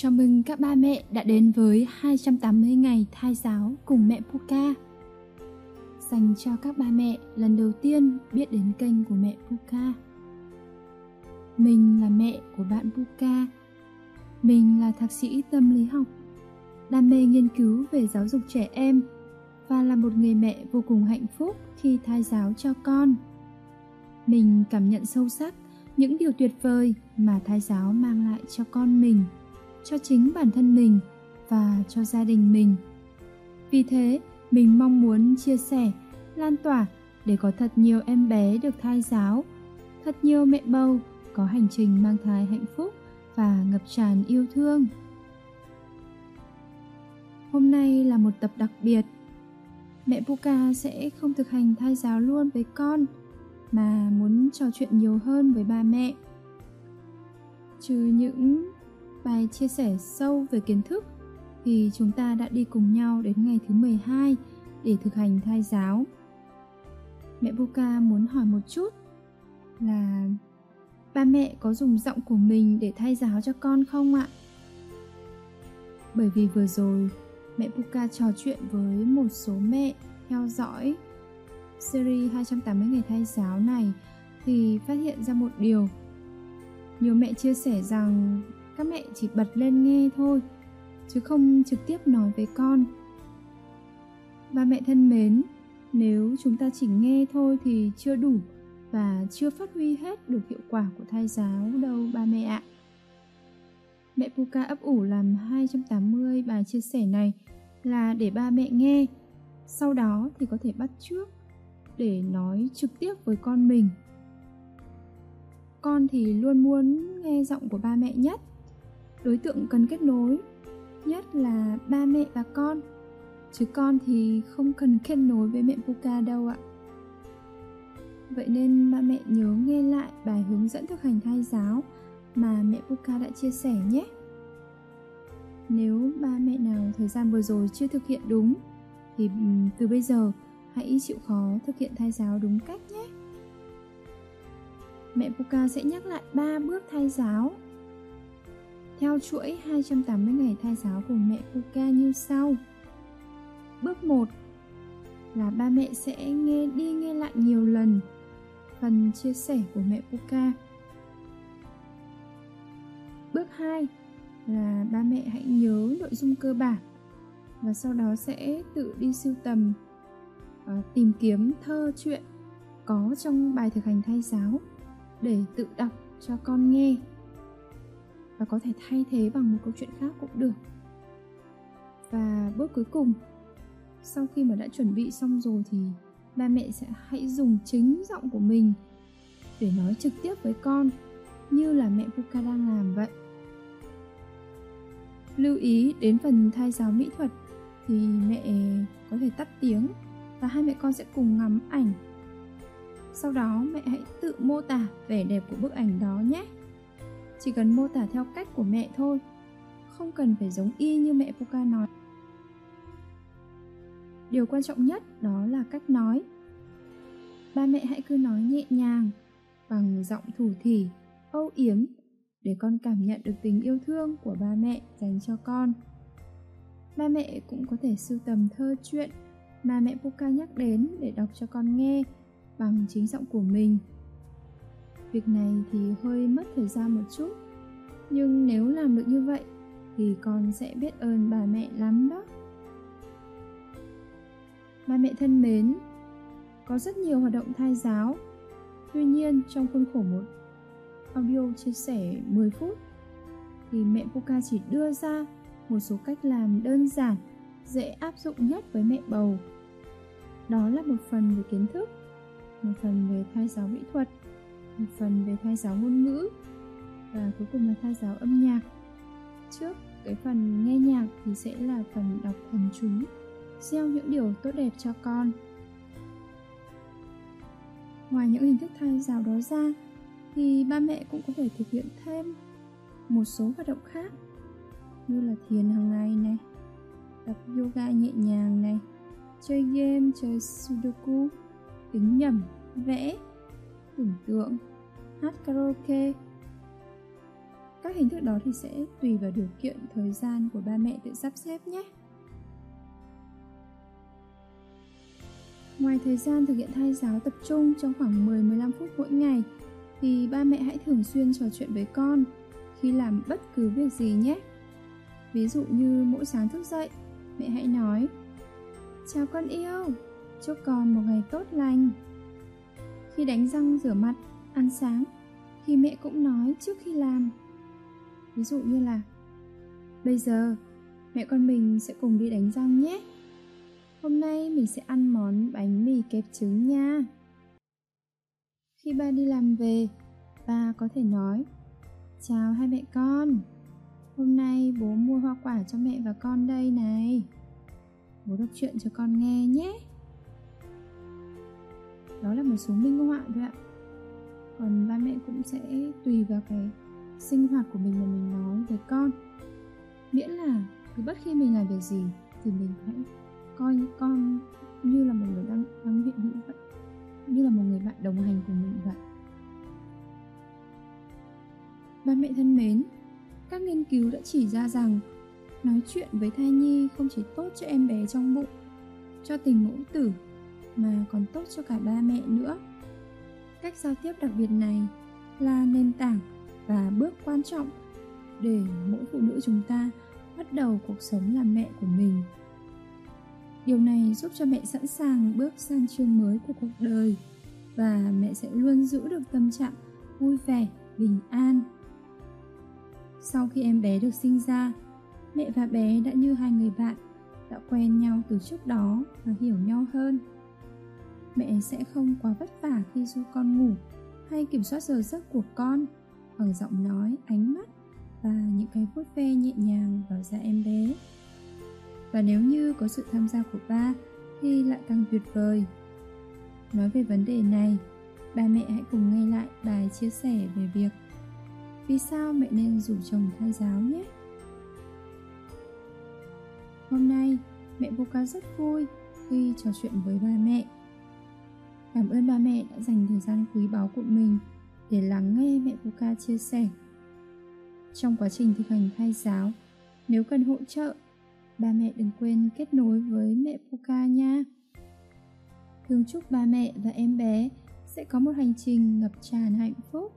Chào mừng các ba mẹ đã đến với 280 ngày thai giáo cùng mẹ Puka. Dành cho các ba mẹ lần đầu tiên biết đến kênh của mẹ Puka. Mình là mẹ của bạn Puka. Mình là thạc sĩ tâm lý học, đam mê nghiên cứu về giáo dục trẻ em và là một người mẹ vô cùng hạnh phúc khi thai giáo cho con. Mình cảm nhận sâu sắc những điều tuyệt vời mà thai giáo mang lại cho con mình cho chính bản thân mình và cho gia đình mình. Vì thế, mình mong muốn chia sẻ, lan tỏa để có thật nhiều em bé được thai giáo, thật nhiều mẹ bầu có hành trình mang thai hạnh phúc và ngập tràn yêu thương. Hôm nay là một tập đặc biệt. Mẹ puka sẽ không thực hành thai giáo luôn với con, mà muốn trò chuyện nhiều hơn với ba mẹ. Trừ những bài chia sẻ sâu về kiến thức thì chúng ta đã đi cùng nhau đến ngày thứ 12 để thực hành thai giáo. Mẹ Buka muốn hỏi một chút là ba mẹ có dùng giọng của mình để thay giáo cho con không ạ? Bởi vì vừa rồi mẹ Buka trò chuyện với một số mẹ theo dõi series 280 ngày thay giáo này thì phát hiện ra một điều. Nhiều mẹ chia sẻ rằng các mẹ chỉ bật lên nghe thôi chứ không trực tiếp nói với con ba mẹ thân mến nếu chúng ta chỉ nghe thôi thì chưa đủ và chưa phát huy hết được hiệu quả của thai giáo đâu ba mẹ ạ. Mẹ Puka ấp ủ làm 280 bài chia sẻ này là để ba mẹ nghe, sau đó thì có thể bắt trước để nói trực tiếp với con mình. Con thì luôn muốn nghe giọng của ba mẹ nhất đối tượng cần kết nối, nhất là ba mẹ và con. Chứ con thì không cần kết nối với mẹ Puka đâu ạ. Vậy nên ba mẹ nhớ nghe lại bài hướng dẫn thực hành thai giáo mà mẹ Puka đã chia sẻ nhé. Nếu ba mẹ nào thời gian vừa rồi chưa thực hiện đúng, thì từ bây giờ hãy chịu khó thực hiện thai giáo đúng cách nhé. Mẹ Puka sẽ nhắc lại ba bước thai giáo theo chuỗi 280 ngày thai giáo của mẹ Puka như sau. Bước 1 là ba mẹ sẽ nghe, đi nghe lại nhiều lần phần chia sẻ của mẹ Puka. Bước 2 là ba mẹ hãy nhớ nội dung cơ bản và sau đó sẽ tự đi sưu tầm ờ, tìm kiếm thơ chuyện có trong bài thực hành thai giáo để tự đọc cho con nghe và có thể thay thế bằng một câu chuyện khác cũng được. Và bước cuối cùng, sau khi mà đã chuẩn bị xong rồi thì ba mẹ sẽ hãy dùng chính giọng của mình để nói trực tiếp với con, như là mẹ Puka đang làm vậy. Lưu ý, đến phần thai giáo mỹ thuật thì mẹ có thể tắt tiếng và hai mẹ con sẽ cùng ngắm ảnh. Sau đó mẹ hãy tự mô tả vẻ đẹp của bức ảnh đó nhé chỉ cần mô tả theo cách của mẹ thôi. Không cần phải giống y như mẹ Puka nói. Điều quan trọng nhất đó là cách nói. Ba mẹ hãy cứ nói nhẹ nhàng, bằng giọng thủ thỉ, âu yếm, để con cảm nhận được tình yêu thương của ba mẹ dành cho con. Ba mẹ cũng có thể sưu tầm thơ chuyện mà mẹ Puka nhắc đến để đọc cho con nghe bằng chính giọng của mình. Việc này thì hơi mất thời gian một chút. Nhưng nếu làm được như vậy, Thì con sẽ biết ơn bà mẹ lắm đó. Ba mẹ thân mến, Có rất nhiều hoạt động thai giáo. Tuy nhiên, trong khuôn khổ một audio chia sẻ 10 phút, Thì mẹ Puka chỉ đưa ra một số cách làm đơn giản, Dễ áp dụng nhất với mẹ bầu. Đó là một phần về kiến thức, Một phần về thai giáo mỹ thuật một phần về thai giáo ngôn ngữ. Và cuối cùng là thai giáo âm nhạc. Trước cái phần nghe nhạc thì sẽ là phần đọc thần chú, gieo những điều tốt đẹp cho con. Ngoài những hình thức thai giáo đó ra, thì ba mẹ cũng có thể thực hiện thêm một số hoạt động khác, như là thiền hàng ngày này, tập yoga nhẹ nhàng này, chơi game, chơi sudoku, tính nhẩm, vẽ tưởng tượng hát karaoke Các hình thức đó thì sẽ tùy vào điều kiện thời gian của ba mẹ tự sắp xếp nhé. Ngoài thời gian thực hiện thai giáo tập trung trong khoảng 10-15 phút mỗi ngày, thì ba mẹ hãy thường xuyên trò chuyện với con khi làm bất cứ việc gì nhé. Ví dụ như mỗi sáng thức dậy, mẹ hãy nói Chào con yêu, chúc con một ngày tốt lành. Khi đánh răng rửa mặt, ăn sáng, thì mẹ cũng nói trước khi làm. Ví dụ như là Bây giờ, mẹ con mình sẽ cùng đi đánh răng nhé. Hôm nay mình sẽ ăn món bánh mì kẹp trứng nha. Khi ba đi làm về, ba có thể nói Chào hai mẹ con Hôm nay bố mua hoa quả cho mẹ và con đây này Bố đọc chuyện cho con nghe nhé đó là một số minh họa thôi ạ. Còn ba mẹ cũng sẽ tùy vào cái sinh hoạt của mình mà mình nói với con. Miễn là cứ bất khi mình làm việc gì Thì mình hãy coi con như là một người đang đang hiện hữu vậy như là một người bạn đồng hành của mình vậy. Ba mẹ thân mến, các nghiên cứu đã chỉ ra rằng nói chuyện với thai nhi không chỉ tốt cho em bé trong bụng, cho tình mẫu tử mà còn tốt cho cả ba mẹ nữa cách giao tiếp đặc biệt này là nền tảng và bước quan trọng để mỗi phụ nữ chúng ta bắt đầu cuộc sống làm mẹ của mình Điều này giúp cho mẹ sẵn sàng bước sang chương mới của cuộc đời và mẹ sẽ luôn giữ được tâm trạng vui vẻ, bình an. Sau khi em bé được sinh ra, mẹ và bé đã như hai người bạn, đã quen nhau từ trước đó và hiểu nhau hơn. Mẹ sẽ không quá vất vả khi du con ngủ hay kiểm soát giờ giấc của con. Bằng giọng nói, ánh mắt và những cái vuốt ve nhẹ nhàng vào da em bé. Và nếu như có sự tham gia của ba thì lại càng tuyệt vời. Nói về vấn đề này ba mẹ hãy cùng nghe lại bài chia sẻ về việc vì sao mẹ nên rủ chồng thai giáo nhé. Hôm nay mẹ Boca rất vui khi trò chuyện với ba mẹ cảm ơn ba mẹ đã dành thời gian quý báu của mình để lắng nghe mẹ Puka chia sẻ trong quá trình thực hành khai giáo, nếu cần hỗ trợ, ba mẹ đừng quên kết nối với mẹ Puka nha. Thương chúc ba mẹ và em bé sẽ có một hành trình ngập tràn hạnh phúc.